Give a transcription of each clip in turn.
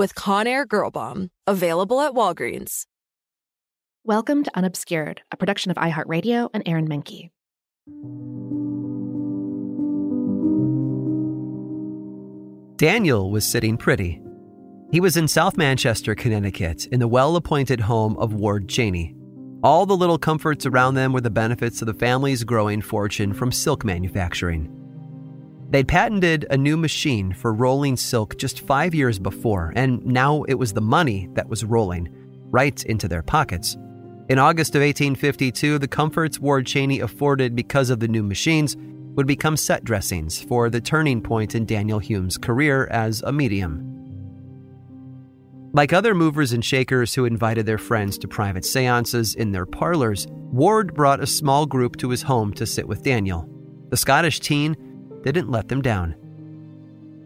with Conair Girl Bomb. Available at Walgreens. Welcome to Unobscured, a production of iHeartRadio and Aaron Mahnke. Daniel was sitting pretty. He was in South Manchester, Connecticut, in the well appointed home of Ward Cheney. All the little comforts around them were the benefits of the family's growing fortune from silk manufacturing. They'd patented a new machine for rolling silk just five years before, and now it was the money that was rolling right into their pockets. In August of 1852, the comforts Ward Cheney afforded because of the new machines would become set dressings for the turning point in Daniel Hume's career as a medium. Like other movers and shakers who invited their friends to private seances in their parlors, Ward brought a small group to his home to sit with Daniel. The Scottish teen didn't let them down.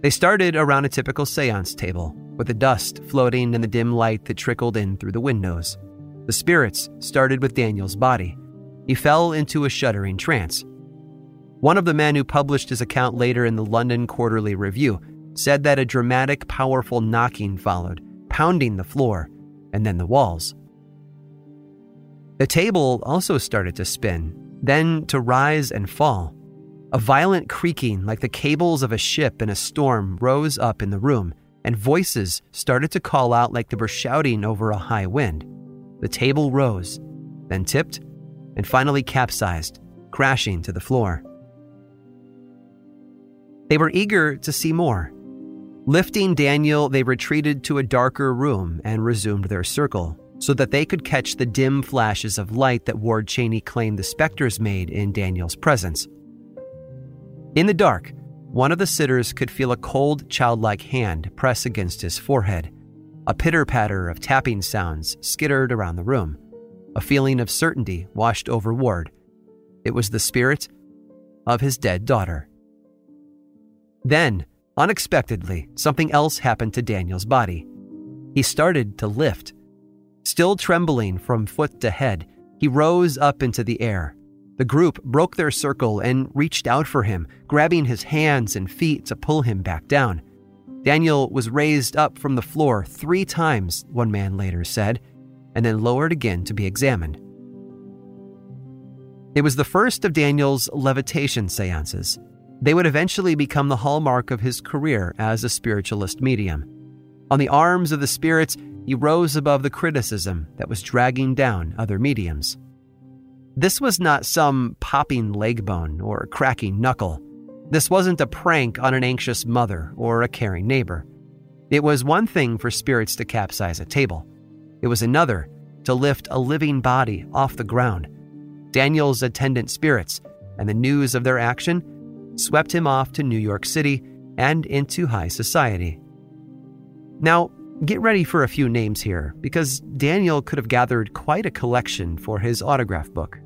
They started around a typical seance table, with the dust floating in the dim light that trickled in through the windows. The spirits started with Daniel's body. He fell into a shuddering trance. One of the men who published his account later in the London Quarterly Review said that a dramatic, powerful knocking followed, pounding the floor and then the walls. The table also started to spin, then to rise and fall. A violent creaking, like the cables of a ship in a storm, rose up in the room, and voices started to call out like they were shouting over a high wind. The table rose, then tipped, and finally capsized, crashing to the floor. They were eager to see more. Lifting Daniel, they retreated to a darker room and resumed their circle so that they could catch the dim flashes of light that Ward Cheney claimed the specters made in Daniel's presence. In the dark, one of the sitters could feel a cold, childlike hand press against his forehead. A pitter patter of tapping sounds skittered around the room. A feeling of certainty washed over Ward. It was the spirit of his dead daughter. Then, unexpectedly, something else happened to Daniel's body. He started to lift. Still trembling from foot to head, he rose up into the air. The group broke their circle and reached out for him, grabbing his hands and feet to pull him back down. Daniel was raised up from the floor three times, one man later said, and then lowered again to be examined. It was the first of Daniel's levitation seances. They would eventually become the hallmark of his career as a spiritualist medium. On the arms of the spirits, he rose above the criticism that was dragging down other mediums. This was not some popping leg bone or cracking knuckle. This wasn't a prank on an anxious mother or a caring neighbor. It was one thing for spirits to capsize a table, it was another to lift a living body off the ground. Daniel's attendant spirits and the news of their action swept him off to New York City and into high society. Now, get ready for a few names here, because Daniel could have gathered quite a collection for his autograph book.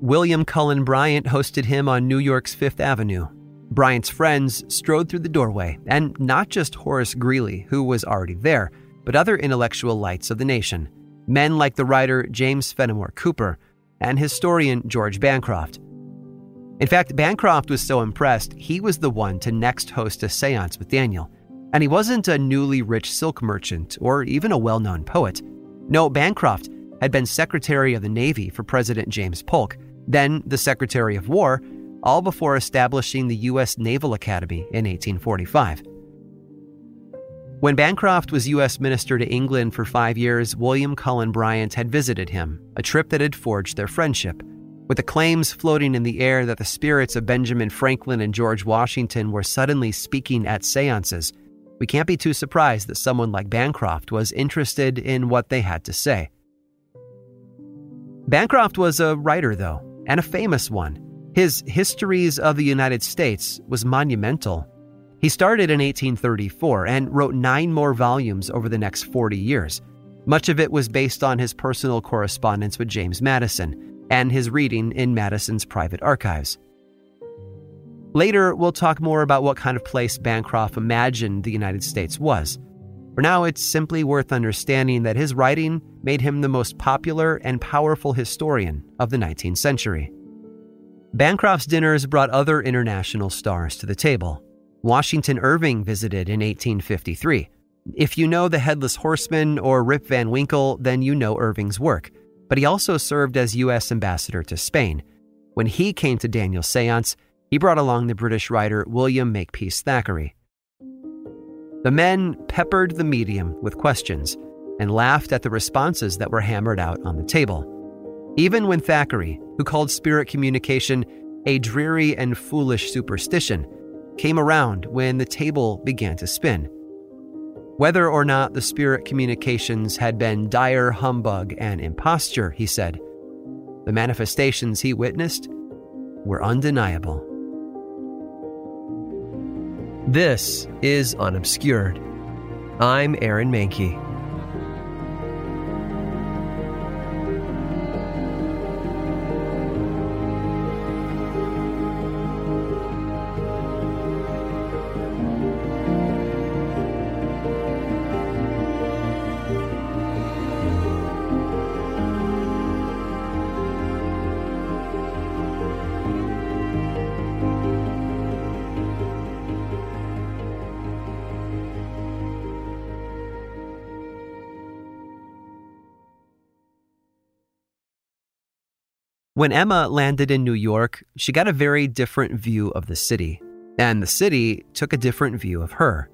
William Cullen Bryant hosted him on New York's Fifth Avenue. Bryant's friends strode through the doorway, and not just Horace Greeley, who was already there, but other intellectual lights of the nation. men like the writer James Fenimore Cooper and historian George Bancroft. In fact, Bancroft was so impressed, he was the one to next host a seance with Daniel. And he wasn't a newly rich silk merchant or even a well known poet. No, Bancroft had been Secretary of the Navy for President James Polk, then the Secretary of War, all before establishing the U.S. Naval Academy in 1845. When Bancroft was U.S. Minister to England for five years, William Cullen Bryant had visited him, a trip that had forged their friendship. With the claims floating in the air that the spirits of Benjamin Franklin and George Washington were suddenly speaking at seances, we can't be too surprised that someone like Bancroft was interested in what they had to say. Bancroft was a writer, though, and a famous one. His Histories of the United States was monumental. He started in 1834 and wrote nine more volumes over the next 40 years. Much of it was based on his personal correspondence with James Madison and his reading in Madison's private archives. Later, we'll talk more about what kind of place Bancroft imagined the United States was. For now, it's simply worth understanding that his writing made him the most popular and powerful historian of the 19th century. Bancroft's dinners brought other international stars to the table. Washington Irving visited in 1853. If you know the Headless Horseman or Rip Van Winkle, then you know Irving's work. But he also served as U.S. ambassador to Spain. When he came to Daniel's seance, he brought along the British writer William Makepeace Thackeray. The men peppered the medium with questions and laughed at the responses that were hammered out on the table. Even when Thackeray, who called spirit communication a dreary and foolish superstition, came around when the table began to spin. Whether or not the spirit communications had been dire humbug and imposture, he said, the manifestations he witnessed were undeniable. This is Unobscured. I'm Aaron Mahnke. When Emma landed in New York, she got a very different view of the city, and the city took a different view of her.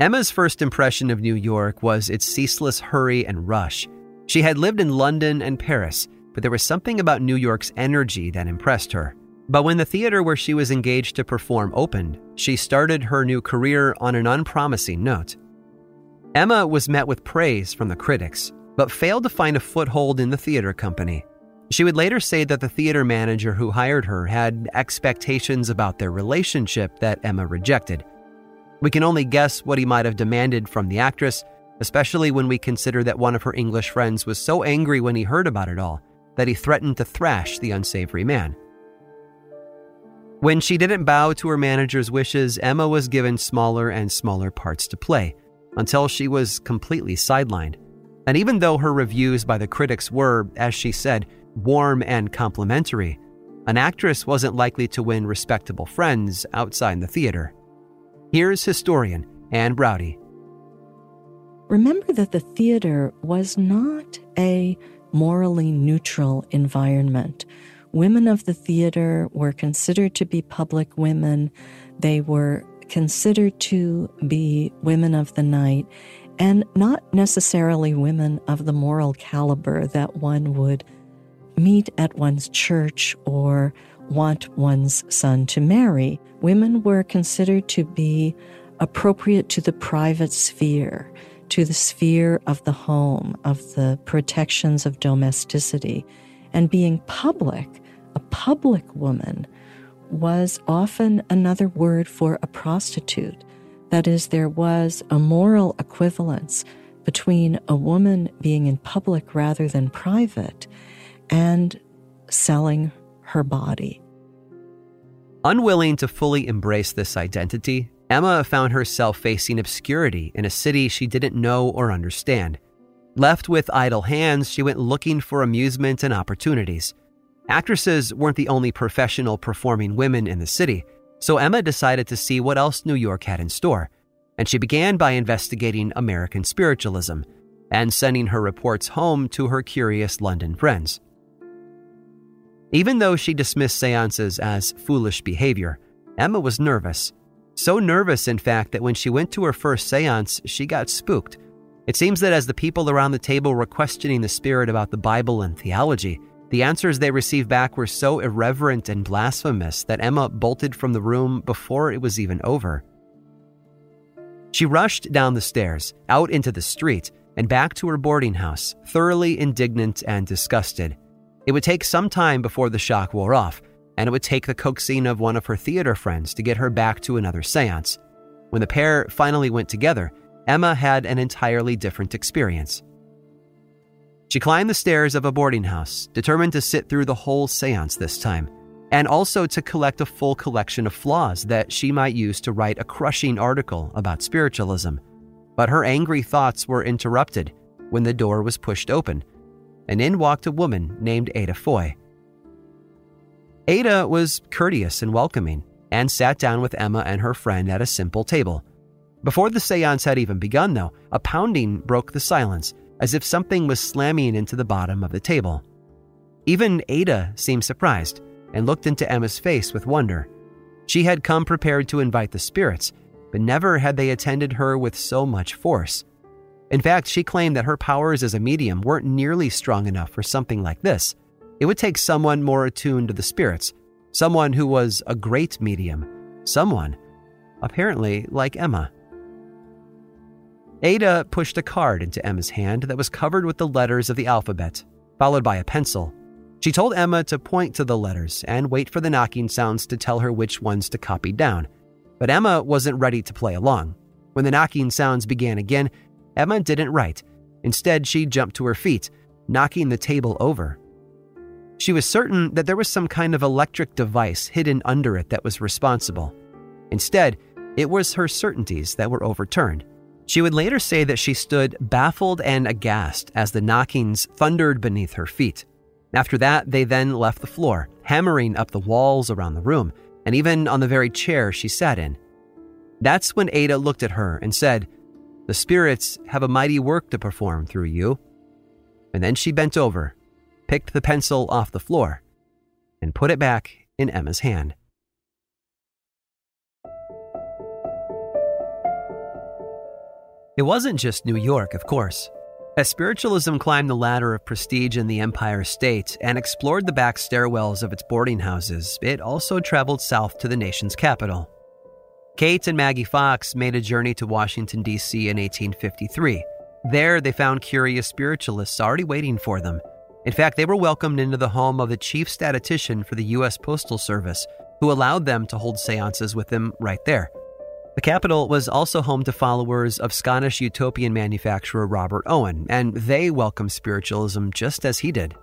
Emma's first impression of New York was its ceaseless hurry and rush. She had lived in London and Paris, but there was something about New York's energy that impressed her. But when the theater where she was engaged to perform opened, she started her new career on an unpromising note. Emma was met with praise from the critics, but failed to find a foothold in the theater company. She would later say that the theater manager who hired her had expectations about their relationship that Emma rejected. We can only guess what he might have demanded from the actress, especially when we consider that one of her English friends was so angry when he heard about it all that he threatened to thrash the unsavory man. When she didn't bow to her manager's wishes, Emma was given smaller and smaller parts to play until she was completely sidelined. And even though her reviews by the critics were, as she said, warm and complimentary, an actress wasn't likely to win respectable friends outside the theater. Here's historian Anne Braude. Remember that the theater was not a morally neutral environment. Women of the theater were considered to be public women. They were considered to be women of the night and not necessarily women of the moral caliber that one would meet at one's church or want one's son to marry. Women were considered to be appropriate to the private sphere, to the sphere of the home, of the protections of domesticity. And being public, a public woman, was often another word for a prostitute. That is, there was a moral equivalence between a woman being in public rather than private and selling her body. Unwilling to fully embrace this identity, Emma found herself facing obscurity in a city she didn't know or understand. Left with idle hands, she went looking for amusement and opportunities. Actresses weren't the only professional performing women in the city, so Emma decided to see what else New York had in store. And she began by investigating American spiritualism and sending her reports home to her curious London friends. Even though she dismissed seances as foolish behavior, Emma was nervous. So nervous, in fact, that when she went to her first seance, she got spooked. It seems that as the people around the table were questioning the spirit about the Bible and theology, the answers they received back were so irreverent and blasphemous that Emma bolted from the room before it was even over. She rushed down the stairs, out into the street, and back to her boarding house, thoroughly indignant and disgusted. It would take some time before the shock wore off, and it would take the coaxing of one of her theater friends to get her back to another seance. When the pair finally went together, Emma had an entirely different experience. She climbed the stairs of a boarding house, determined to sit through the whole seance this time, and also to collect a full collection of flaws that she might use to write a crushing article about spiritualism. But her angry thoughts were interrupted when the door was pushed open and in walked a woman named Ada Foy. Ada was courteous and welcoming and sat down with Emma and her friend at a simple table. Before the seance had even begun, though, a pounding broke the silence as if something was slamming into the bottom of the table. Even Ada seemed surprised and looked into Emma's face with wonder. She had come prepared to invite the spirits, but never had they attended her with so much force. In fact, she claimed that her powers as a medium weren't nearly strong enough for something like this. It would take someone more attuned to the spirits, someone who was a great medium, someone, apparently, like Emma. Ada pushed a card into Emma's hand that was covered with the letters of the alphabet, followed by a pencil. She told Emma to point to the letters and wait for the knocking sounds to tell her which ones to copy down. But Emma wasn't ready to play along. When the knocking sounds began again, Emma didn't write. Instead, she jumped to her feet, knocking the table over. She was certain that there was some kind of electric device hidden under it that was responsible. Instead, it was her certainties that were overturned. She would later say that she stood baffled and aghast as the knockings thundered beneath her feet. After that, they then left the floor, hammering up the walls around the room, and even on the very chair she sat in. That's when Ada looked at her and said, the spirits have a mighty work to perform through you. And then she bent over, picked the pencil off the floor, and put it back in Emma's hand. It wasn't just New York, of course. As spiritualism climbed the ladder of prestige in the Empire State and explored the back stairwells of its boarding houses, it also traveled south to the nation's capital. Kate and Maggie Fox made a journey to Washington, D.C. in 1853. There, they found curious spiritualists already waiting for them. In fact, they were welcomed into the home of the chief statistician for the U.S. Postal Service, who allowed them to hold seances with him right there. The capital was also home to followers of Scottish utopian manufacturer Robert Owen, and they welcomed spiritualism just as he did.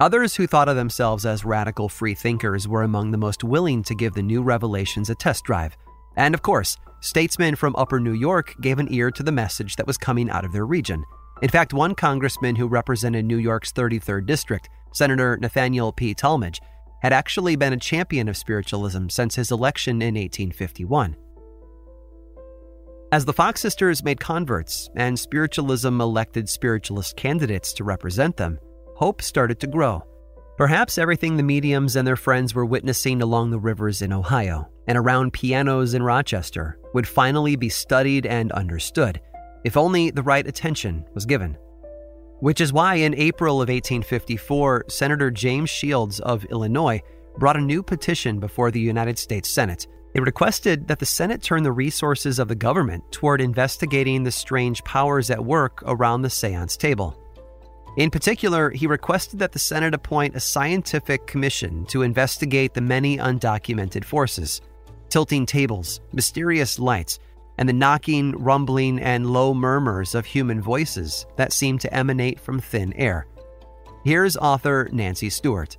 Others who thought of themselves as radical free thinkers were among the most willing to give the new revelations a test drive. And of course, statesmen from Upper New York gave an ear to the message that was coming out of their region. In fact, one congressman who represented New York's 33rd district, Senator Nathaniel P. Tallmadge, had actually been a champion of spiritualism since his election in 1851. As the Fox sisters made converts and spiritualism elected spiritualist candidates to represent them, hope started to grow. Perhaps everything the mediums and their friends were witnessing along the rivers in Ohio and around pianos in Rochester would finally be studied and understood, if only the right attention was given. Which is why, in April of 1854, Senator James Shields of Illinois brought a new petition before the United States Senate. It requested that the Senate turn the resources of the government toward investigating the strange powers at work around the seance table. In particular, he requested that the Senate appoint a scientific commission to investigate the many undocumented forces, tilting tables, mysterious lights, and the knocking, rumbling, and low murmurs of human voices that seem to emanate from thin air. Here's author Nancy Stewart.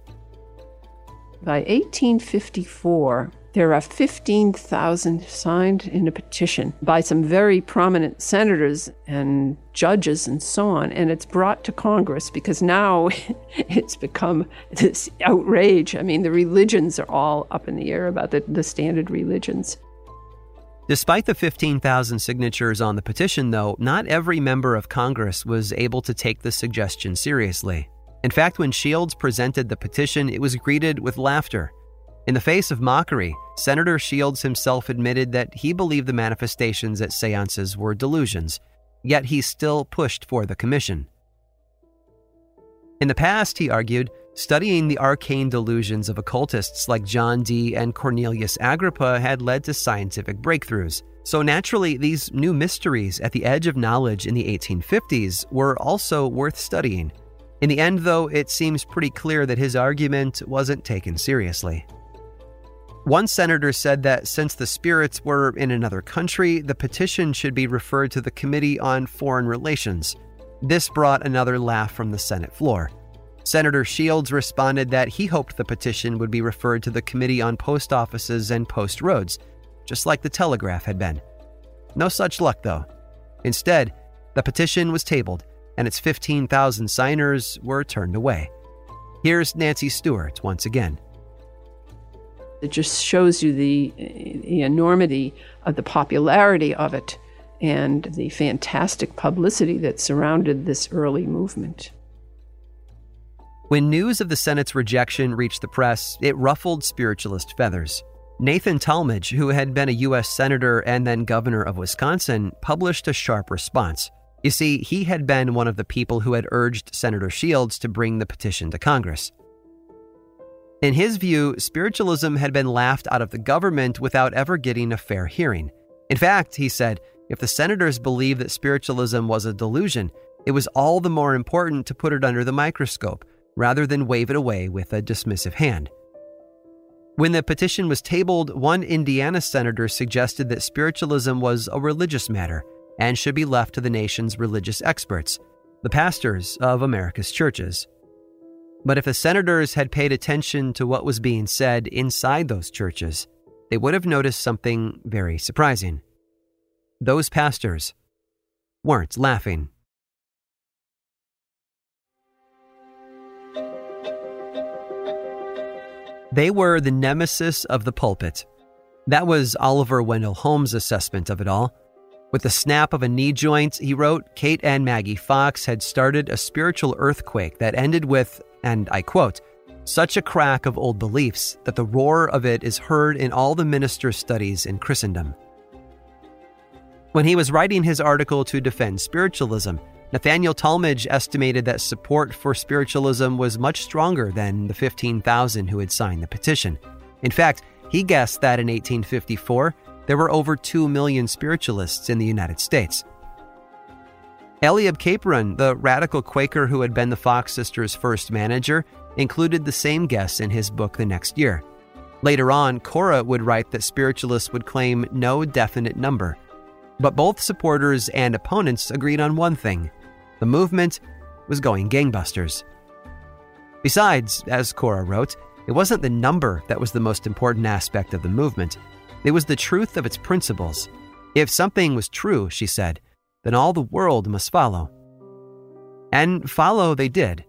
By 1854, There are 15,000 signed in a petition by some very prominent senators and judges and so on. And it's brought to Congress because now it's become this outrage. I mean, the religions are all up in the air about the, the standard religions. Despite the 15,000 signatures on the petition, though, not every member of Congress was able to take the suggestion seriously. In fact, when Shields presented the petition, it was greeted with laughter. In the face of mockery, Senator Shields himself admitted that he believed the manifestations at seances were delusions, yet he still pushed for the commission. In the past, he argued, studying the arcane delusions of occultists like John Dee and Cornelius Agrippa had led to scientific breakthroughs. So naturally, these new mysteries at the edge of knowledge in the 1850s were also worth studying. In the end, though, it seems pretty clear that his argument wasn't taken seriously. One senator said that since the spirits were in another country, the petition should be referred to the Committee on Foreign Relations. This brought another laugh from the Senate floor. Senator Shields responded that he hoped the petition would be referred to the Committee on Post Offices and Post Roads, just like the telegraph had been. No such luck, though. Instead, the petition was tabled, and its 15,000 signers were turned away. Here's Nancy Stewart once again. It just shows you the, the enormity of the popularity of it and the fantastic publicity that surrounded this early movement. When news of the Senate's rejection reached the press, it ruffled spiritualist feathers. Nathan Tallmadge, who had been a U.S. Senator and then governor of Wisconsin, published a sharp response. You see, he had been one of the people who had urged Senator Shields to bring the petition to Congress. In his view, spiritualism had been laughed out of the government without ever getting a fair hearing. In fact, he said, if the senators believed that spiritualism was a delusion, it was all the more important to put it under the microscope rather than wave it away with a dismissive hand. When the petition was tabled, one Indiana senator suggested that spiritualism was a religious matter and should be left to the nation's religious experts, the pastors of America's churches. But if the senators had paid attention to what was being said inside those churches, they would have noticed something very surprising. Those pastors weren't laughing. They were the nemesis of the pulpit. That was Oliver Wendell Holmes' assessment of it all. With the snap of a knee joint, he wrote, Kate and Maggie Fox had started a spiritual earthquake that ended with and I quote, such a crack of old beliefs that the roar of it is heard in all the ministers' studies in Christendom. When he was writing his article to defend spiritualism, Nathaniel Tallmadge estimated that support for spiritualism was much stronger than the 15,000 who had signed the petition. In fact, he guessed that in 1854, there were over 2 million spiritualists in the United States. Eliab Capron, the radical Quaker who had been the Fox sisters' first manager, included the same guess in his book the next year. Later on, Cora would write that spiritualists would claim no definite number. But both supporters and opponents agreed on one thing the movement was going gangbusters. Besides, as Cora wrote, it wasn't the number that was the most important aspect of the movement, it was the truth of its principles. If something was true, she said, then all the world must follow. And follow they did.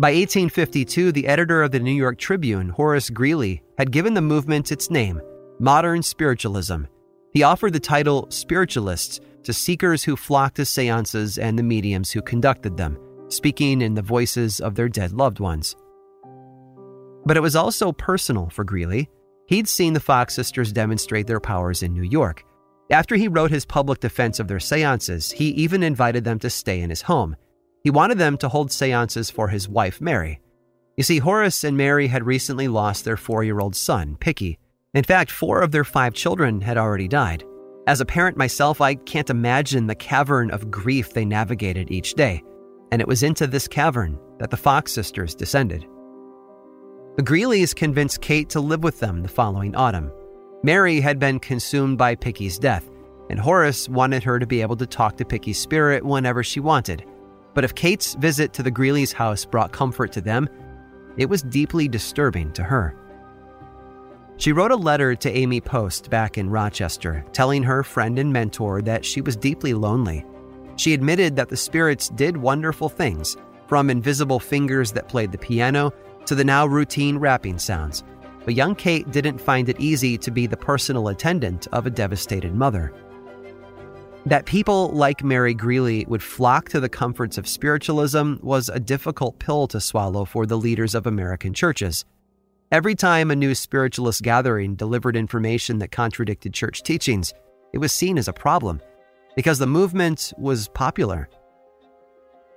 By 1852, the editor of the New York Tribune, Horace Greeley, had given the movement its name, Modern Spiritualism. He offered the title Spiritualists to seekers who flocked to seances and the mediums who conducted them, speaking in the voices of their dead loved ones. But it was also personal for Greeley. He'd seen the Fox sisters demonstrate their powers in New York after he wrote his public defense of their seances, he even invited them to stay in his home. He wanted them to hold seances for his wife, Mary. You see, Horace and Mary had recently lost their four year old son, Picky. In fact, four of their five children had already died. As a parent myself, I can't imagine the cavern of grief they navigated each day, and it was into this cavern that the Fox sisters descended. The Greeleys convinced Kate to live with them the following autumn. Mary had been consumed by Picky's death, and Horace wanted her to be able to talk to Picky's spirit whenever she wanted. But if Kate's visit to the Greeley's house brought comfort to them, it was deeply disturbing to her. She wrote a letter to Amy Post back in Rochester, telling her friend and mentor that she was deeply lonely. She admitted that the spirits did wonderful things, from invisible fingers that played the piano to the now routine rapping sounds. But young Kate didn't find it easy to be the personal attendant of a devastated mother. That people like Mary Greeley would flock to the comforts of spiritualism was a difficult pill to swallow for the leaders of American churches. Every time a new spiritualist gathering delivered information that contradicted church teachings, it was seen as a problem because the movement was popular.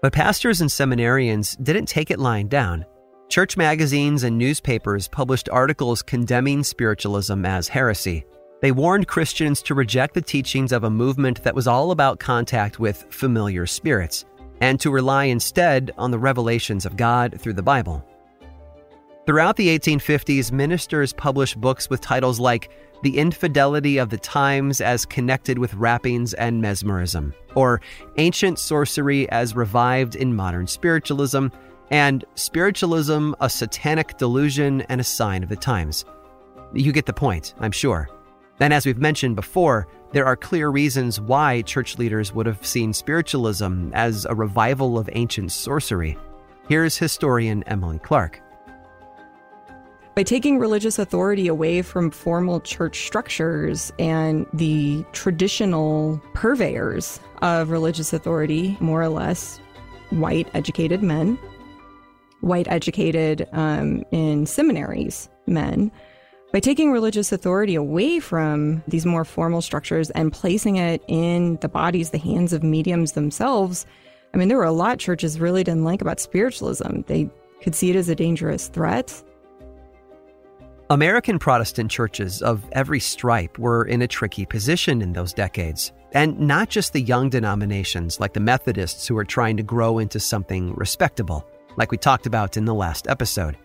But pastors and seminarians didn't take it lying down. Church magazines and newspapers published articles condemning spiritualism as heresy. They warned Christians to reject the teachings of a movement that was all about contact with familiar spirits, and to rely instead on the revelations of God through the Bible. Throughout the 1850s, ministers published books with titles like The Infidelity of the Times as Connected with Rappings and Mesmerism, or Ancient Sorcery as Revived in Modern Spiritualism, and Spiritualism, a Satanic Delusion and a Sign of the Times. You get the point, I'm sure. And as we've mentioned before, there are clear reasons why church leaders would have seen spiritualism as a revival of ancient sorcery. Here's historian Emily Clark. By taking religious authority away from formal church structures and the traditional purveyors of religious authority, more or less white educated men, white educated um, in seminaries men, by taking religious authority away from these more formal structures and placing it in the bodies, the hands of mediums themselves, I mean, there were a lot churches really didn't like about spiritualism. They could see it as a dangerous threat. American Protestant churches of every stripe were in a tricky position in those decades. And not just the young denominations like the Methodists who were trying to grow into something respectable, like we talked about in the last episode.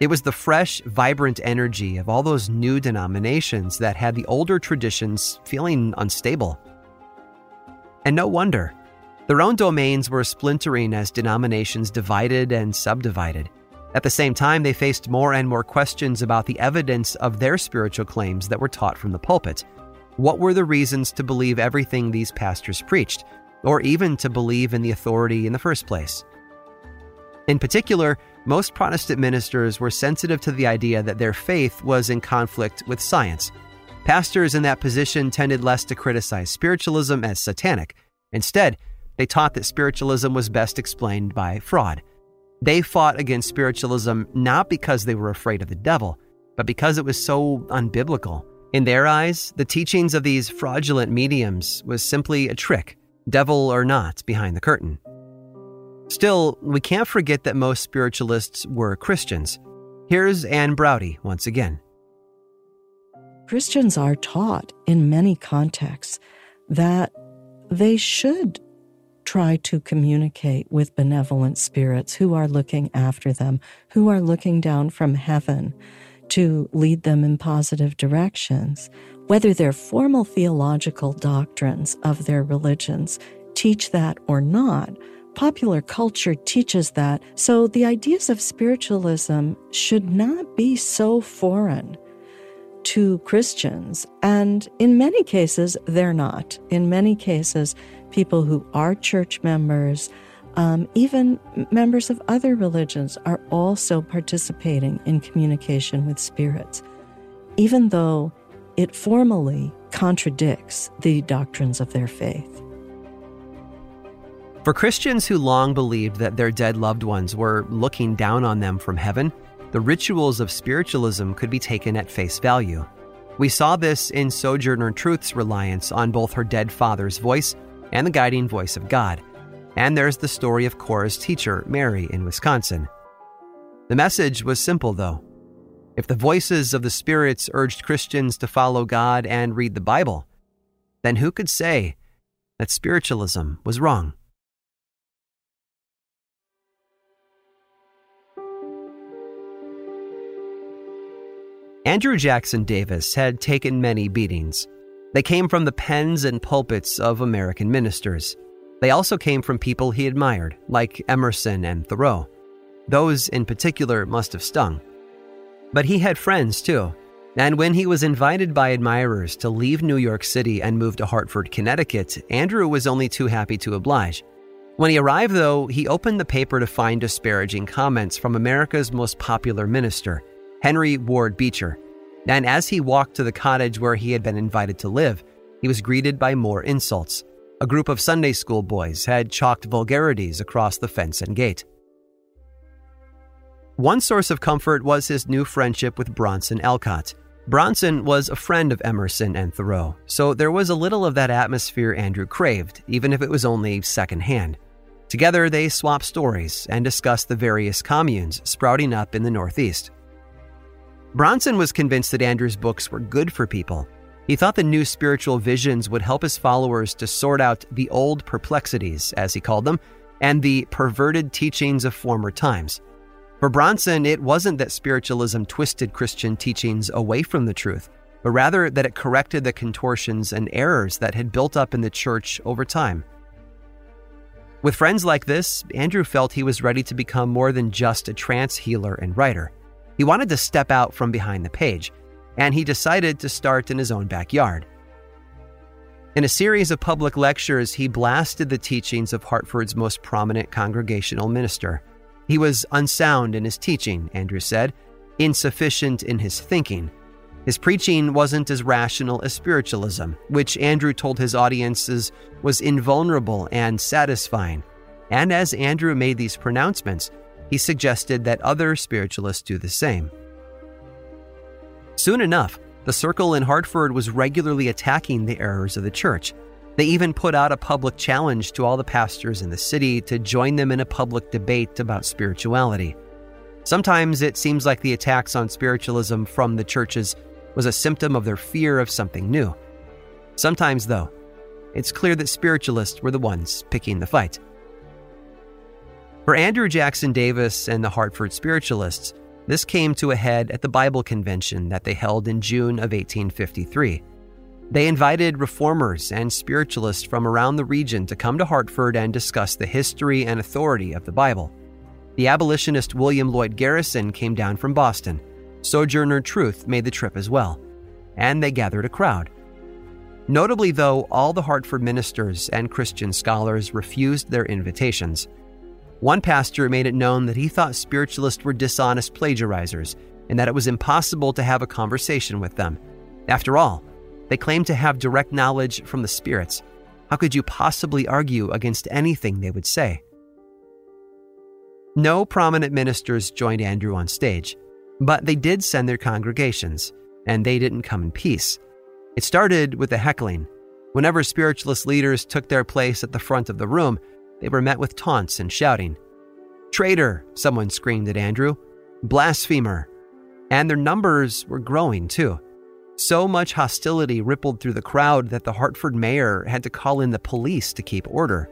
It was the fresh, vibrant energy of all those new denominations that had the older traditions feeling unstable. And no wonder. Their own domains were splintering as denominations divided and subdivided. At the same time, they faced more and more questions about the evidence of their spiritual claims that were taught from the pulpit. What were the reasons to believe everything these pastors preached, or even to believe in the authority in the first place? In particular, most Protestant ministers were sensitive to the idea that their faith was in conflict with science. Pastors in that position tended less to criticize spiritualism as satanic. Instead, they taught that spiritualism was best explained by fraud. They fought against spiritualism not because they were afraid of the devil, but because it was so unbiblical. In their eyes, the teachings of these fraudulent mediums was simply a trick, devil or not, behind the curtain. Still, we can't forget that most spiritualists were Christians. Here's Anne Braude once again. Christians are taught in many contexts that they should try to communicate with benevolent spirits who are looking after them, who are looking down from heaven to lead them in positive directions. Whether their formal theological doctrines of their religions teach that or not, popular culture teaches that. So the ideas of spiritualism should not be so foreign to Christians. And in many cases, they're not. In many cases, people who are church members, um, even members of other religions, are also participating in communication with spirits, even though it formally contradicts the doctrines of their faith. For Christians who long believed that their dead loved ones were looking down on them from heaven, the rituals of spiritualism could be taken at face value. We saw this in Sojourner Truth's reliance on both her dead father's voice and the guiding voice of God. And there's the story of Cora's teacher, Mary, in Wisconsin. The message was simple, though. If the voices of the spirits urged Christians to follow God and read the Bible, then who could say that spiritualism was wrong? Andrew Jackson Davis had taken many beatings. They came from the pens and pulpits of American ministers. They also came from people he admired, like Emerson and Thoreau. Those in particular must have stung. But he had friends too. And when he was invited by admirers to leave New York City and move to Hartford, Connecticut, Andrew was only too happy to oblige. When he arrived, though, he opened the paper to find disparaging comments from America's most popular minister, Henry Ward Beecher. And as he walked to the cottage where he had been invited to live, he was greeted by more insults. A group of Sunday school boys had chalked vulgarities across the fence and gate. One source of comfort was his new friendship with Bronson Alcott. Bronson was a friend of Emerson and Thoreau, so there was a little of that atmosphere Andrew craved, even if it was only secondhand. Together, they swapped stories and discussed the various communes sprouting up in the Northeast. Bronson was convinced that Andrew's books were good for people. He thought the new spiritual visions would help his followers to sort out the old perplexities, as he called them, and the perverted teachings of former times. For Bronson, it wasn't that spiritualism twisted Christian teachings away from the truth, but rather that it corrected the contortions and errors that had built up in the church over time. With friends like this, Andrew felt he was ready to become more than just a trance healer and writer. He wanted to step out from behind the page, and he decided to start in his own backyard. In a series of public lectures, he blasted the teachings of Hartford's most prominent congregational minister. He was unsound in his teaching, Andrew said, insufficient in his thinking. His preaching wasn't as rational as spiritualism, which Andrew told his audiences was invulnerable and satisfying. And as Andrew made these pronouncements, he suggested that other spiritualists do the same. Soon enough, the circle in Hartford was regularly attacking the errors of the church. They even put out a public challenge to all the pastors in the city to join them in a public debate about spirituality. Sometimes it seems like the attacks on spiritualism from the churches was a symptom of their fear of something new. Sometimes, though, it's clear that spiritualists were the ones picking the fight. For Andrew Jackson Davis and the Hartford Spiritualists, this came to a head at the Bible Convention that they held in June of 1853. They invited reformers and spiritualists from around the region to come to Hartford and discuss the history and authority of the Bible. The abolitionist William Lloyd Garrison came down from Boston. Sojourner Truth made the trip as well, and they gathered a crowd. Notably, though, all the Hartford ministers and Christian scholars refused their invitations. One pastor made it known that he thought spiritualists were dishonest plagiarizers and that it was impossible to have a conversation with them. After all, they claim to have direct knowledge from the spirits. How could you possibly argue against anything they would say? No prominent ministers joined Andrew on stage, but they did send their congregations, and they didn't come in peace. It started with the heckling. Whenever spiritualist leaders took their place at the front of the room, they were met with taunts and shouting. Traitor, someone screamed at Andrew. Blasphemer. And their numbers were growing, too. So much hostility rippled through the crowd that the Hartford mayor had to call in the police to keep order.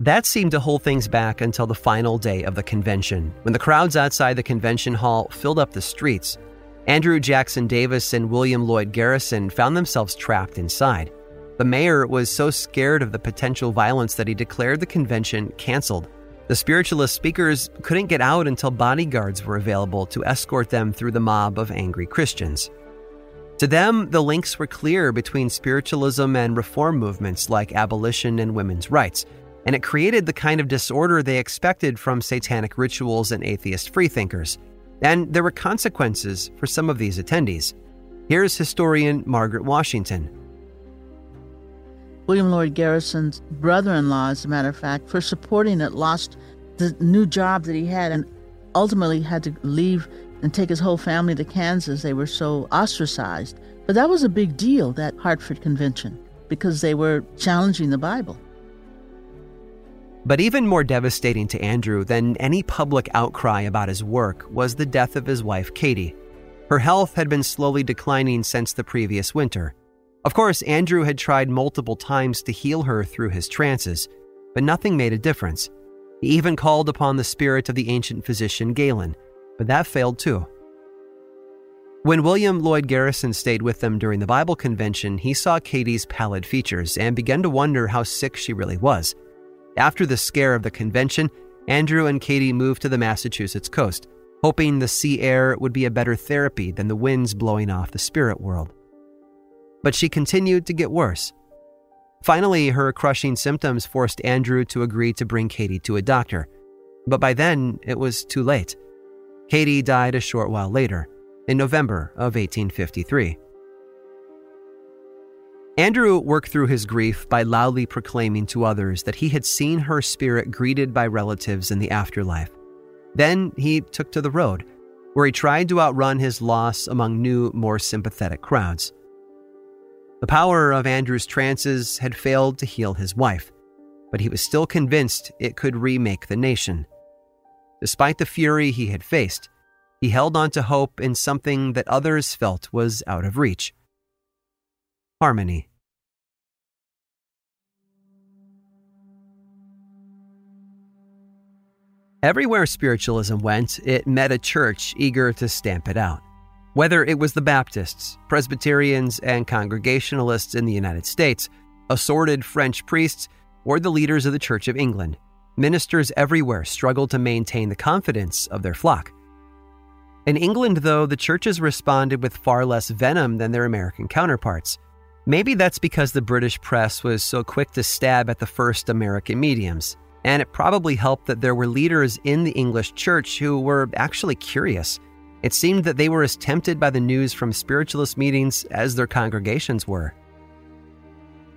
That seemed to hold things back until the final day of the convention, when the crowds outside the convention hall filled up the streets. Andrew Jackson Davis and William Lloyd Garrison found themselves trapped inside. The mayor was so scared of the potential violence that he declared the convention canceled. The spiritualist speakers couldn't get out until bodyguards were available to escort them through the mob of angry Christians. To them, the links were clear between spiritualism and reform movements like abolition and women's rights, and it created the kind of disorder they expected from satanic rituals and atheist freethinkers. And there were consequences for some of these attendees. Here's historian Margaret Washington. William Lloyd Garrison's brother in law, as a matter of fact, for supporting it, lost the new job that he had and ultimately had to leave and take his whole family to Kansas. They were so ostracized. But that was a big deal, that Hartford Convention, because they were challenging the Bible. But even more devastating to Andrew than any public outcry about his work was the death of his wife, Katie. Her health had been slowly declining since the previous winter. Of course, Andrew had tried multiple times to heal her through his trances, but nothing made a difference. He even called upon the spirit of the ancient physician Galen, but that failed too. When William Lloyd Garrison stayed with them during the Bible convention, he saw Katie's pallid features and began to wonder how sick she really was. After the scare of the convention, Andrew and Katie moved to the Massachusetts coast. hoping the sea air would be a better therapy than the winds blowing off the spirit world. But she continued to get worse. Finally, her crushing symptoms forced Andrew to agree to bring Katie to a doctor. But by then, it was too late. Katie died a short while later, in November of 1853. Andrew worked through his grief by loudly proclaiming to others that he had seen her spirit greeted by relatives in the afterlife. Then he took to the road, where he tried to outrun his loss among new, more sympathetic crowds. The power of Andrew's trances had failed to heal his wife, but he was still convinced it could remake the nation. Despite the fury he had faced, he held on to hope in something that others felt was out of reach harmony. Everywhere spiritualism went, it met a church eager to stamp it out. Whether it was the Baptists, Presbyterians, and Congregationalists in the United States, assorted French priests, or the leaders of the Church of England, ministers everywhere struggled to maintain the confidence of their flock. In England, though, the churches responded with far less venom than their American counterparts. Maybe that's because the British press was so quick to stab at the first American mediums, and it probably helped that there were leaders in the English church who were actually curious. It seemed that they were as tempted by the news from spiritualist meetings as their congregations were.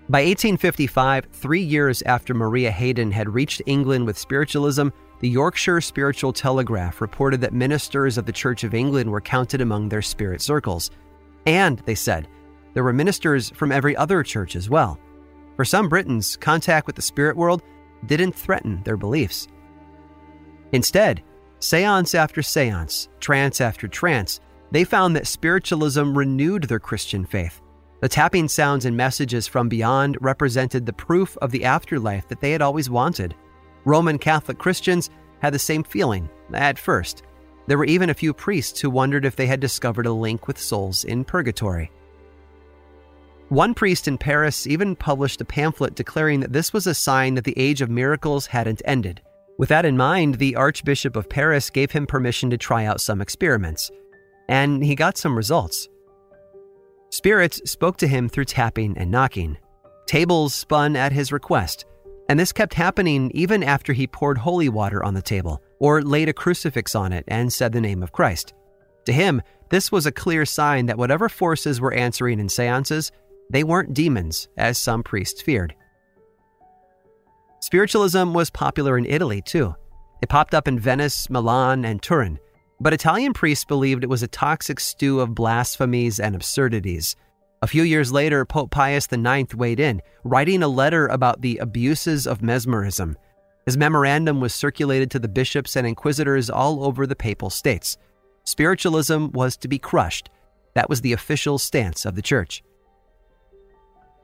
By 1855, three years after Maria Hayden had reached England with spiritualism, the Yorkshire Spiritual Telegraph reported that ministers of the Church of England were counted among their spirit circles. And, they said, there were ministers from every other church as well. For some Britons, contact with the spirit world didn't threaten their beliefs. Instead, seance after seance, trance after trance, they found that spiritualism renewed their Christian faith. The tapping sounds and messages from beyond represented the proof of the afterlife that they had always wanted. Roman Catholic Christians had the same feeling at first. There were even a few priests who wondered if they had discovered a link with souls in purgatory. One priest in Paris even published a pamphlet declaring that this was a sign that the age of miracles hadn't ended. With that in mind, the Archbishop of Paris gave him permission to try out some experiments, and he got some results. Spirits spoke to him through tapping and knocking. Tables spun at his request, and this kept happening even after he poured holy water on the table or laid a crucifix on it and said the name of Christ. To him, this was a clear sign that whatever forces were answering in seances they weren't demons, as some priests feared. Spiritualism was popular in Italy, too. It popped up in Venice, Milan, and Turin, but Italian priests believed it was a toxic stew of blasphemies and absurdities. A few years later, Pope Pius IX weighed in, writing a letter about the abuses of mesmerism. His memorandum was circulated to the bishops and inquisitors all over the papal states. Spiritualism was to be crushed. That was the official stance of the church.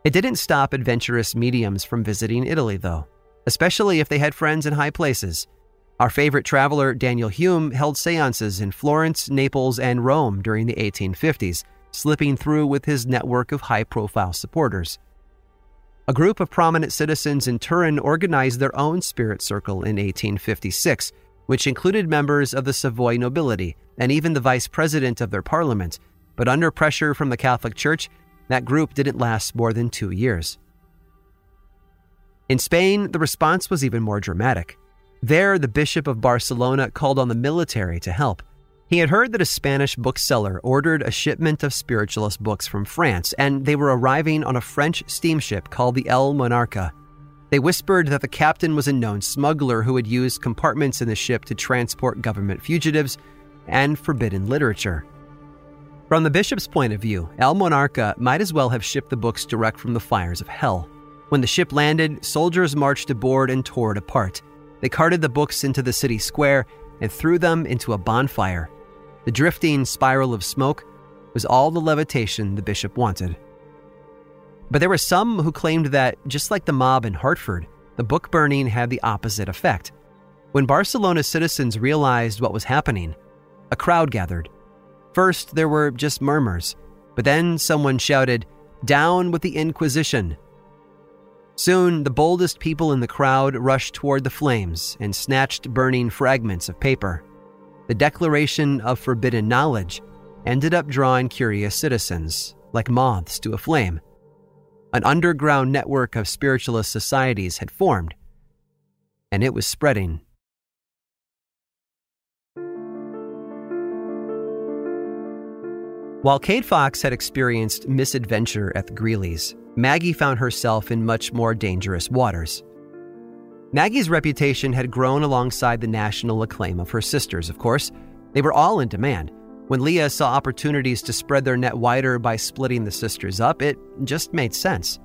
It didn't stop adventurous mediums from visiting Italy, though, especially if they had friends in high places. Our favorite traveler, Daniel Home, held seances in Florence, Naples, and Rome during the 1850s, slipping through with his network of high profile supporters. A group of prominent citizens in Turin organized their own spirit circle in 1856, which included members of the Savoy nobility and even the vice president of their parliament. But under pressure from the Catholic Church, that group didn't last more than two years. In Spain, the response was even more dramatic. There, the Bishop of Barcelona called on the military to help. He had heard that a Spanish bookseller ordered a shipment of spiritualist books from France, and they were arriving on a French steamship called the El Monarca. They whispered that the captain was a known smuggler who had used compartments in the ship to transport government fugitives and forbidden literature. From the bishop's point of view, El Monarca might as well have shipped the books direct from the fires of hell. When the ship landed, soldiers marched aboard and tore it apart. They carted the books into the city square and threw them into a bonfire. The drifting spiral of smoke was all the levitation the bishop wanted. But there were some who claimed that, just like the mob in Hartford, the book burning had the opposite effect. When Barcelona citizens realized what was happening, a crowd gathered First, there were just murmurs, but then someone shouted, Down with the Inquisition! Soon, the boldest people in the crowd rushed toward the flames and snatched burning fragments of paper. the declaration of forbidden knowledge ended up drawing curious citizens, like moths to a flame. An underground network of spiritualist societies had formed, and it was spreading. While Kate Fox had experienced misadventure at the Greeleys, Maggie found herself in much more dangerous waters. Maggie's reputation had grown alongside the national acclaim of her sisters, of course. They were all in demand. When Leah saw opportunities to spread their net wider by splitting the sisters up, it just made sense.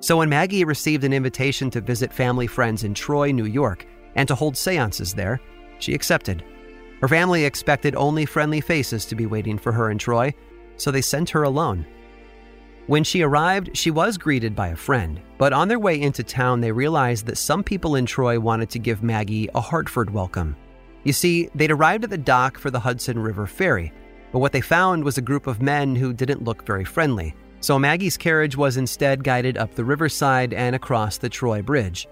So when Maggie received an invitation to visit family friends in Troy, New York, and to hold seances there, she accepted. Her family expected only friendly faces to be waiting for her in Troy, so they sent her alone. When she arrived, she was greeted by a friend, but on their way into town, they realized that some people in Troy wanted to give Maggie a Hartford welcome. You see, they'd arrived at the dock for the Hudson River Ferry, but what they found was a group of men who didn't look very friendly, so Maggie's carriage was instead guided up the riverside and across the Troy Bridge.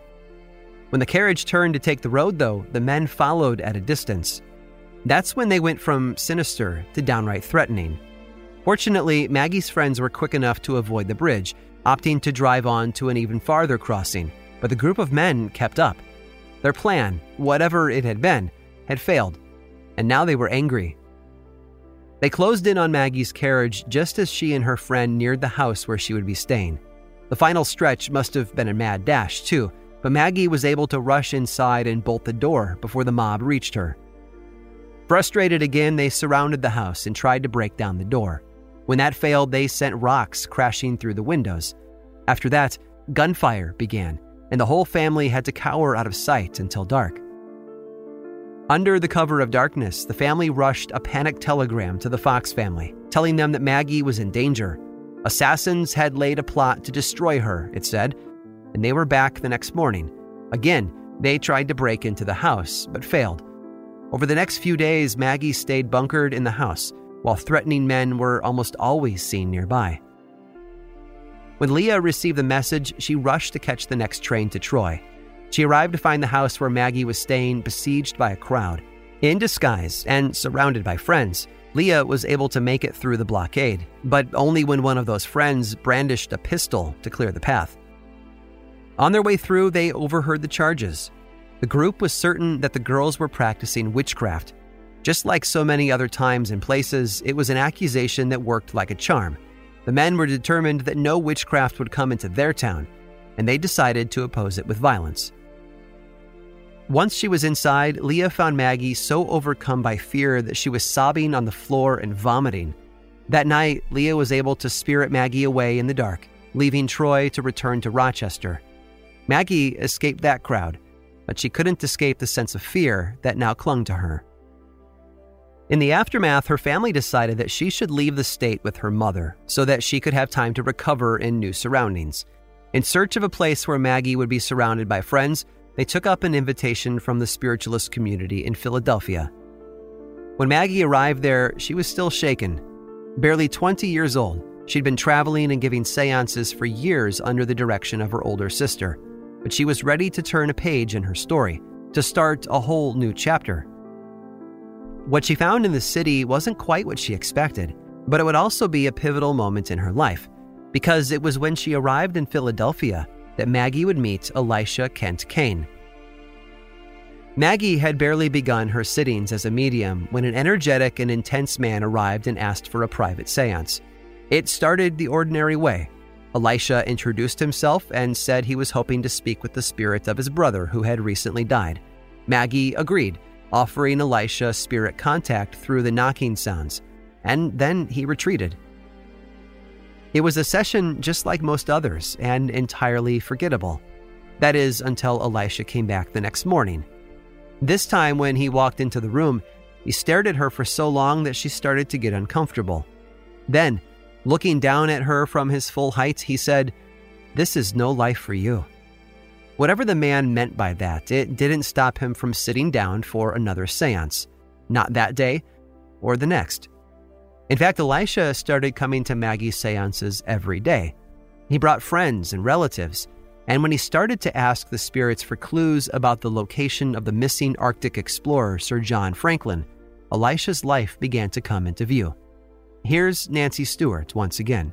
When the carriage turned to take the road, though, the men followed at a distance. That's when they went from sinister to downright threatening. Fortunately, Maggie's friends were quick enough to avoid the bridge, opting to drive on to an even farther crossing, but the group of men kept up. Their plan, whatever it had been, had failed, and now they were angry. They closed in on Maggie's carriage just as she and her friend neared the house where she would be staying. The final stretch must have been a mad dash, too, but Maggie was able to rush inside and bolt the door before the mob reached her. Frustrated again, they surrounded the house and tried to break down the door. When that failed, they sent rocks crashing through the windows. After that, gunfire began, and the whole family had to cower out of sight until dark. Under the cover of darkness, the family rushed a panic telegram to the Fox family, telling them that Maggie was in danger. Assassins had laid a plot to destroy her, it said, and they were back the next morning. Again, they tried to break into the house, but failed. Over the next few days, Maggie stayed bunkered in the house, while threatening men were almost always seen nearby. When Leah received the message, she rushed to catch the next train to Troy. She arrived to find the house where Maggie was staying besieged by a crowd. In disguise and surrounded by friends, Leah was able to make it through the blockade, but only when one of those friends brandished a pistol to clear the path. On their way through, they overheard the charges the group was certain that the girls were practicing witchcraft. Just like so many other times and places, it was an accusation that worked like a charm. The men were determined that no witchcraft would come into their town, and they decided to oppose it with violence. Once she was inside, Leah found Maggie so overcome by fear that she was sobbing on the floor and vomiting. That night, Leah was able to spirit Maggie away in the dark, leaving Troy to return to Rochester. Maggie escaped that crowd but she couldn't escape the sense of fear that now clung to her. In the aftermath, her family decided that she should leave the state with her mother so that she could have time to recover in new surroundings. In search of a place where Maggie would be surrounded by friends, they took up an invitation from the spiritualist community in Philadelphia. When Maggie arrived there, she was still shaken. Barely 20 years old, she'd been traveling and giving seances for years under the direction of her older sister but she was ready to turn a page in her story, to start a whole new chapter. What she found in the city wasn't quite what she expected, but it would also be a pivotal moment in her life, because it was when she arrived in Philadelphia that Maggie would meet Elisha Kent Kane. Maggie had barely begun her sittings as a medium when an energetic and intense man arrived and asked for a private seance. It started the ordinary way Elisha introduced himself and said he was hoping to speak with the spirit of his brother who had recently died. Maggie agreed, offering Elisha spirit contact through the knocking sounds, and then he retreated. It was a session just like most others and entirely forgettable. That is, until Elisha came back the next morning. This time, when he walked into the room, he stared at her for so long that she started to get uncomfortable. Then, Looking down at her from his full height, he said, This is no life for you. Whatever the man meant by that, it didn't stop him from sitting down for another seance. Not that day, or the next. In fact, Elisha started coming to Maggie's seances every day. He brought friends and relatives, and when he started to ask the spirits for clues about the location of the missing Arctic explorer Sir John Franklin, Elisha's life began to come into view. Here's Nancy Stuart once again.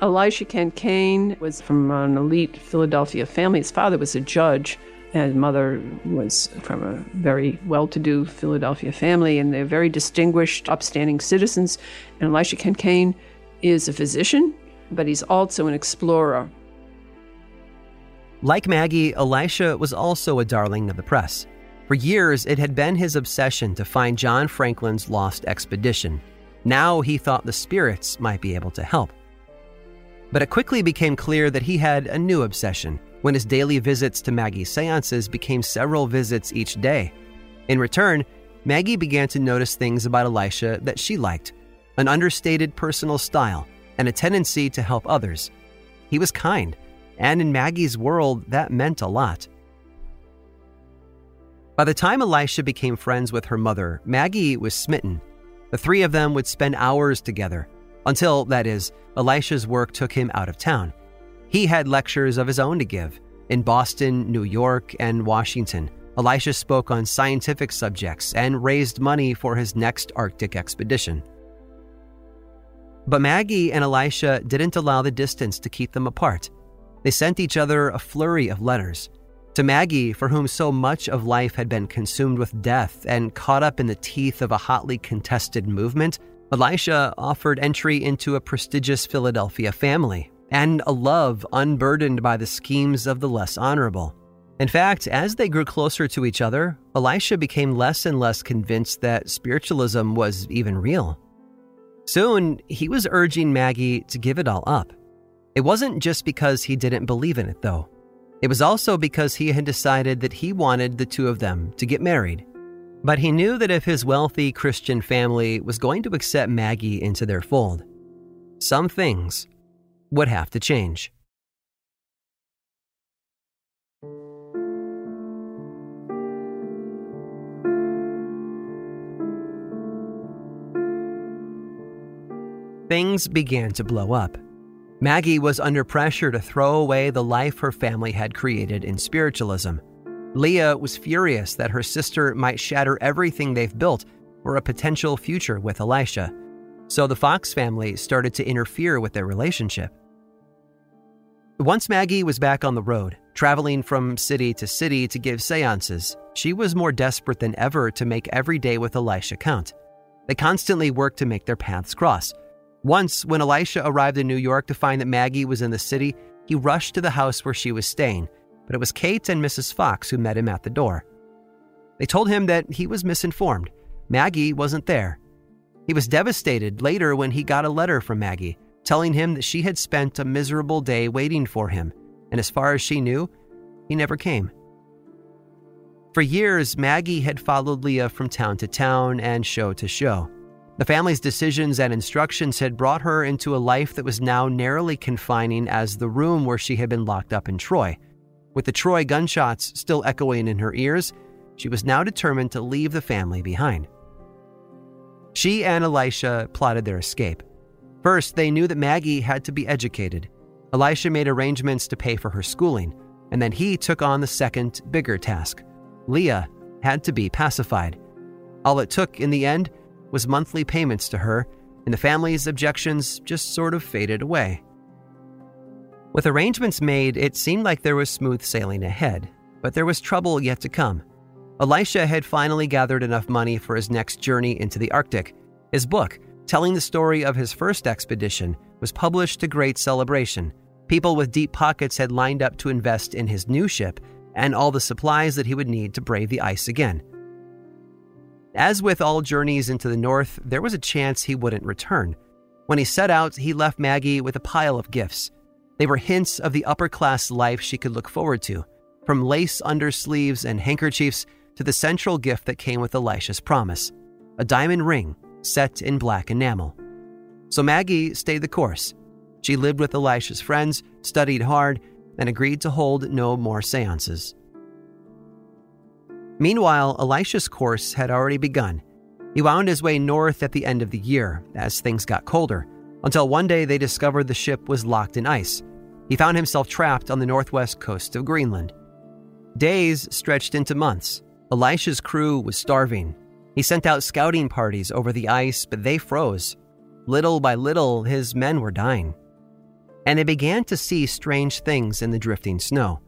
Elisha Kane was from an elite Philadelphia family. His father was a judge, and his mother was from a very well to do Philadelphia family, and they're very distinguished, upstanding citizens. And Elisha Kane is a physician, but he's also an explorer. Like Maggie, Elisha was also a darling of the press. For years, it had been his obsession to find John Franklin's lost expedition. Now he thought the spirits might be able to help. But it quickly became clear that he had a new obsession when his daily visits to Maggie's seances became several visits each day. In return, Maggie began to notice things about Elisha that she liked an understated personal style and a tendency to help others. He was kind, and in Maggie's world, that meant a lot. By the time Elisha became friends with her mother, Maggie was smitten. The three of them would spend hours together, until, that is, Elisha's work took him out of town. He had lectures of his own to give in Boston, New York, and Washington. Elisha spoke on scientific subjects and raised money for his next Arctic expedition. But Maggie and Elisha didn't allow the distance to keep them apart. They sent each other a flurry of letters. To Maggie, for whom so much of life had been consumed with death and caught up in the teeth of a hotly contested movement, Elisha offered entry into a prestigious Philadelphia family and a love unburdened by the schemes of the less honorable. In fact, as they grew closer to each other, Elisha became less and less convinced that spiritualism was even real. Soon, he was urging Maggie to give it all up. It wasn't just because he didn't believe in it, though. It was also because he had decided that he wanted the two of them to get married. But he knew that if his wealthy Christian family was going to accept Maggie into their fold, some things would have to change. Things began to blow up. Maggie was under pressure to throw away the life her family had created in spiritualism. Leah was furious that her sister might shatter everything they've built for a potential future with Elisha. So the Fox family started to interfere with their relationship. Once Maggie was back on the road, traveling from city to city to give seances, she was more desperate than ever to make every day with Elisha count. They constantly worked to make their paths cross. Once, when Elisha arrived in New York to find that Maggie was in the city, he rushed to the house where she was staying, but it was Kate and Mrs. Fox who met him at the door. They told him that he was misinformed. Maggie wasn't there. He was devastated later when he got a letter from Maggie telling him that she had spent a miserable day waiting for him, and as far as she knew, he never came. For years, Maggie had followed Leah from town to town and show to show. The family's decisions and instructions had brought her into a life that was now narrowly confining as the room where she had been locked up in Troy. With the Troy gunshots still echoing in her ears, she was now determined to leave the family behind. She and Elisha plotted their escape. First, they knew that Maggie had to be educated. Elisha made arrangements to pay for her schooling, and then he took on the second, bigger task. Leah had to be pacified. All it took in the end was monthly payments to her, and the family's objections just sort of faded away. With arrangements made, it seemed like there was smooth sailing ahead, but there was trouble yet to come. Elisha had finally gathered enough money for his next journey into the Arctic. His book, telling the story of his first expedition, was published to great celebration. People with deep pockets had lined up to invest in his new ship and all the supplies that he would need to brave the ice again. As with all journeys into the north, there was a chance he wouldn't return. When he set out, he left Maggie with a pile of gifts. They were hints of the upper class life she could look forward to, from lace undersleeves and handkerchiefs to the central gift that came with Elisha's promise a diamond ring set in black enamel. So Maggie stayed the course. She lived with Elisha's friends, studied hard, and agreed to hold no more seances. Meanwhile, Elisha's course had already begun. He wound his way north at the end of the year as things got colder, until one day they discovered the ship was locked in ice. He found himself trapped on the northwest coast of Greenland. Days stretched into months. Elisha's crew was starving. He sent out scouting parties over the ice, but they froze. Little by little, his men were dying. And they began to see strange things in the drifting snow.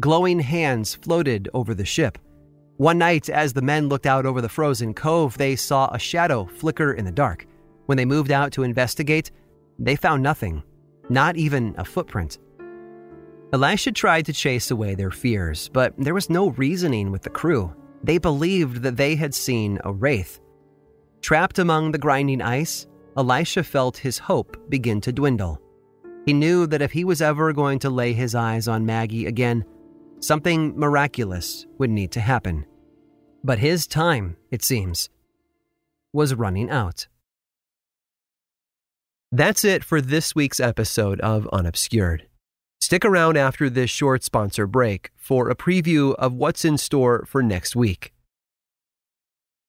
Glowing hands floated over the ship. One night, as the men looked out over the frozen cove, they saw a shadow flicker in the dark. When they moved out to investigate, they found nothing, not even a footprint. Elisha tried to chase away their fears, but there was no reasoning with the crew. They believed that they had seen a wraith. Trapped among the grinding ice, Elisha felt his hope begin to dwindle. He knew that if he was ever going to lay his eyes on Maggie again, something miraculous would need to happen. But his time, it seems, was running out. That's it for this week's episode of Unobscured. Stick around after this short sponsor break for a preview of what's in store for next week.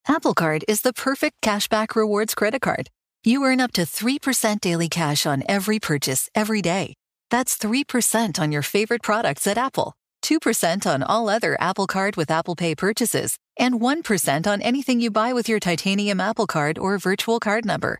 Apple Card is the perfect cashback rewards credit card. You earn up to 3% daily cash on every purchase every day. That's 3% on your favorite products at Apple, 2% on all other Apple Card with Apple Pay purchases, and 1% on anything you buy with your titanium Apple Card or virtual card number.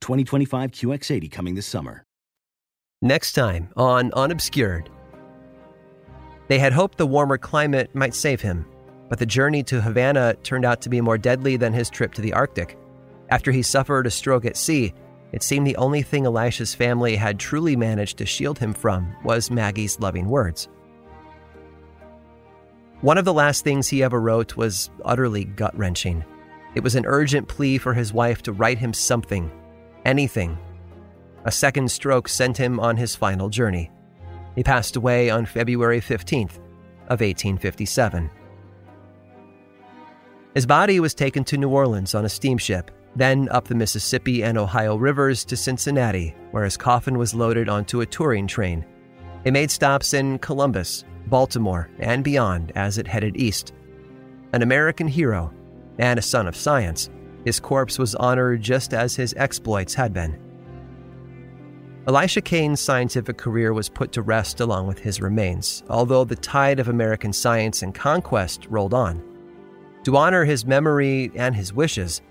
2025 QX80 coming this summer. Next time on Unobscured. They had hoped the warmer climate might save him, but the journey to Havana turned out to be more deadly than his trip to the Arctic. After he suffered a stroke at sea, it seemed the only thing Elisha's family had truly managed to shield him from was Maggie's loving words. One of the last things he ever wrote was utterly gut wrenching. It was an urgent plea for his wife to write him something anything. A second stroke sent him on his final journey. He passed away on February 15th of 1857. His body was taken to New Orleans on a steamship, then up the Mississippi and Ohio rivers to Cincinnati, where his coffin was loaded onto a touring train. It made stops in Columbus, Baltimore, and beyond as it headed east. An American hero and a son of science, his corpse was honored just as his exploits had been. Elisha Kane's scientific career was put to rest along with his remains, although the tide of American science and conquest rolled on. To honor his memory and his wishes,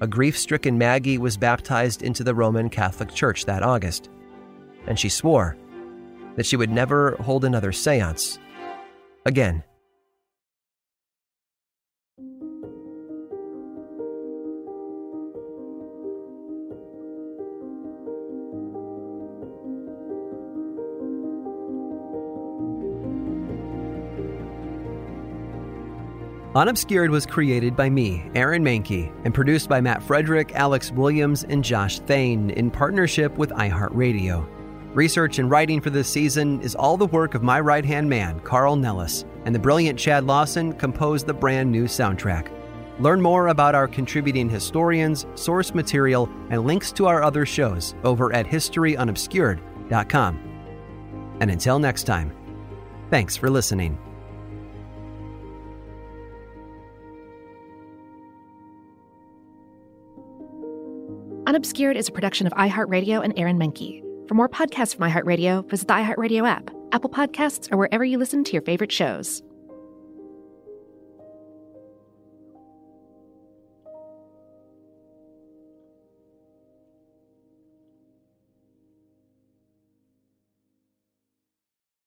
a grief stricken Maggie was baptized into the Roman Catholic Church that August, and she swore that she would never hold another seance again. Unobscured was created by me, Aaron Mahnke, and produced by Matt Frederick, Alex Williams, and Josh Thane in partnership with iHeartRadio. Research and writing for this season is all the work of my right hand man, Carl Nellis, and the brilliant Chad Lawson composed the brand new soundtrack. Learn more about our contributing historians, source material, and links to our other shows over at historyunobscured.com. And until next time, thanks for listening. Unobscured is a production of iHeartRadio and Aaron Mahnke. For more podcasts from iHeartRadio, visit the iHeartRadio app, Apple Podcasts, or wherever you listen to your favorite shows.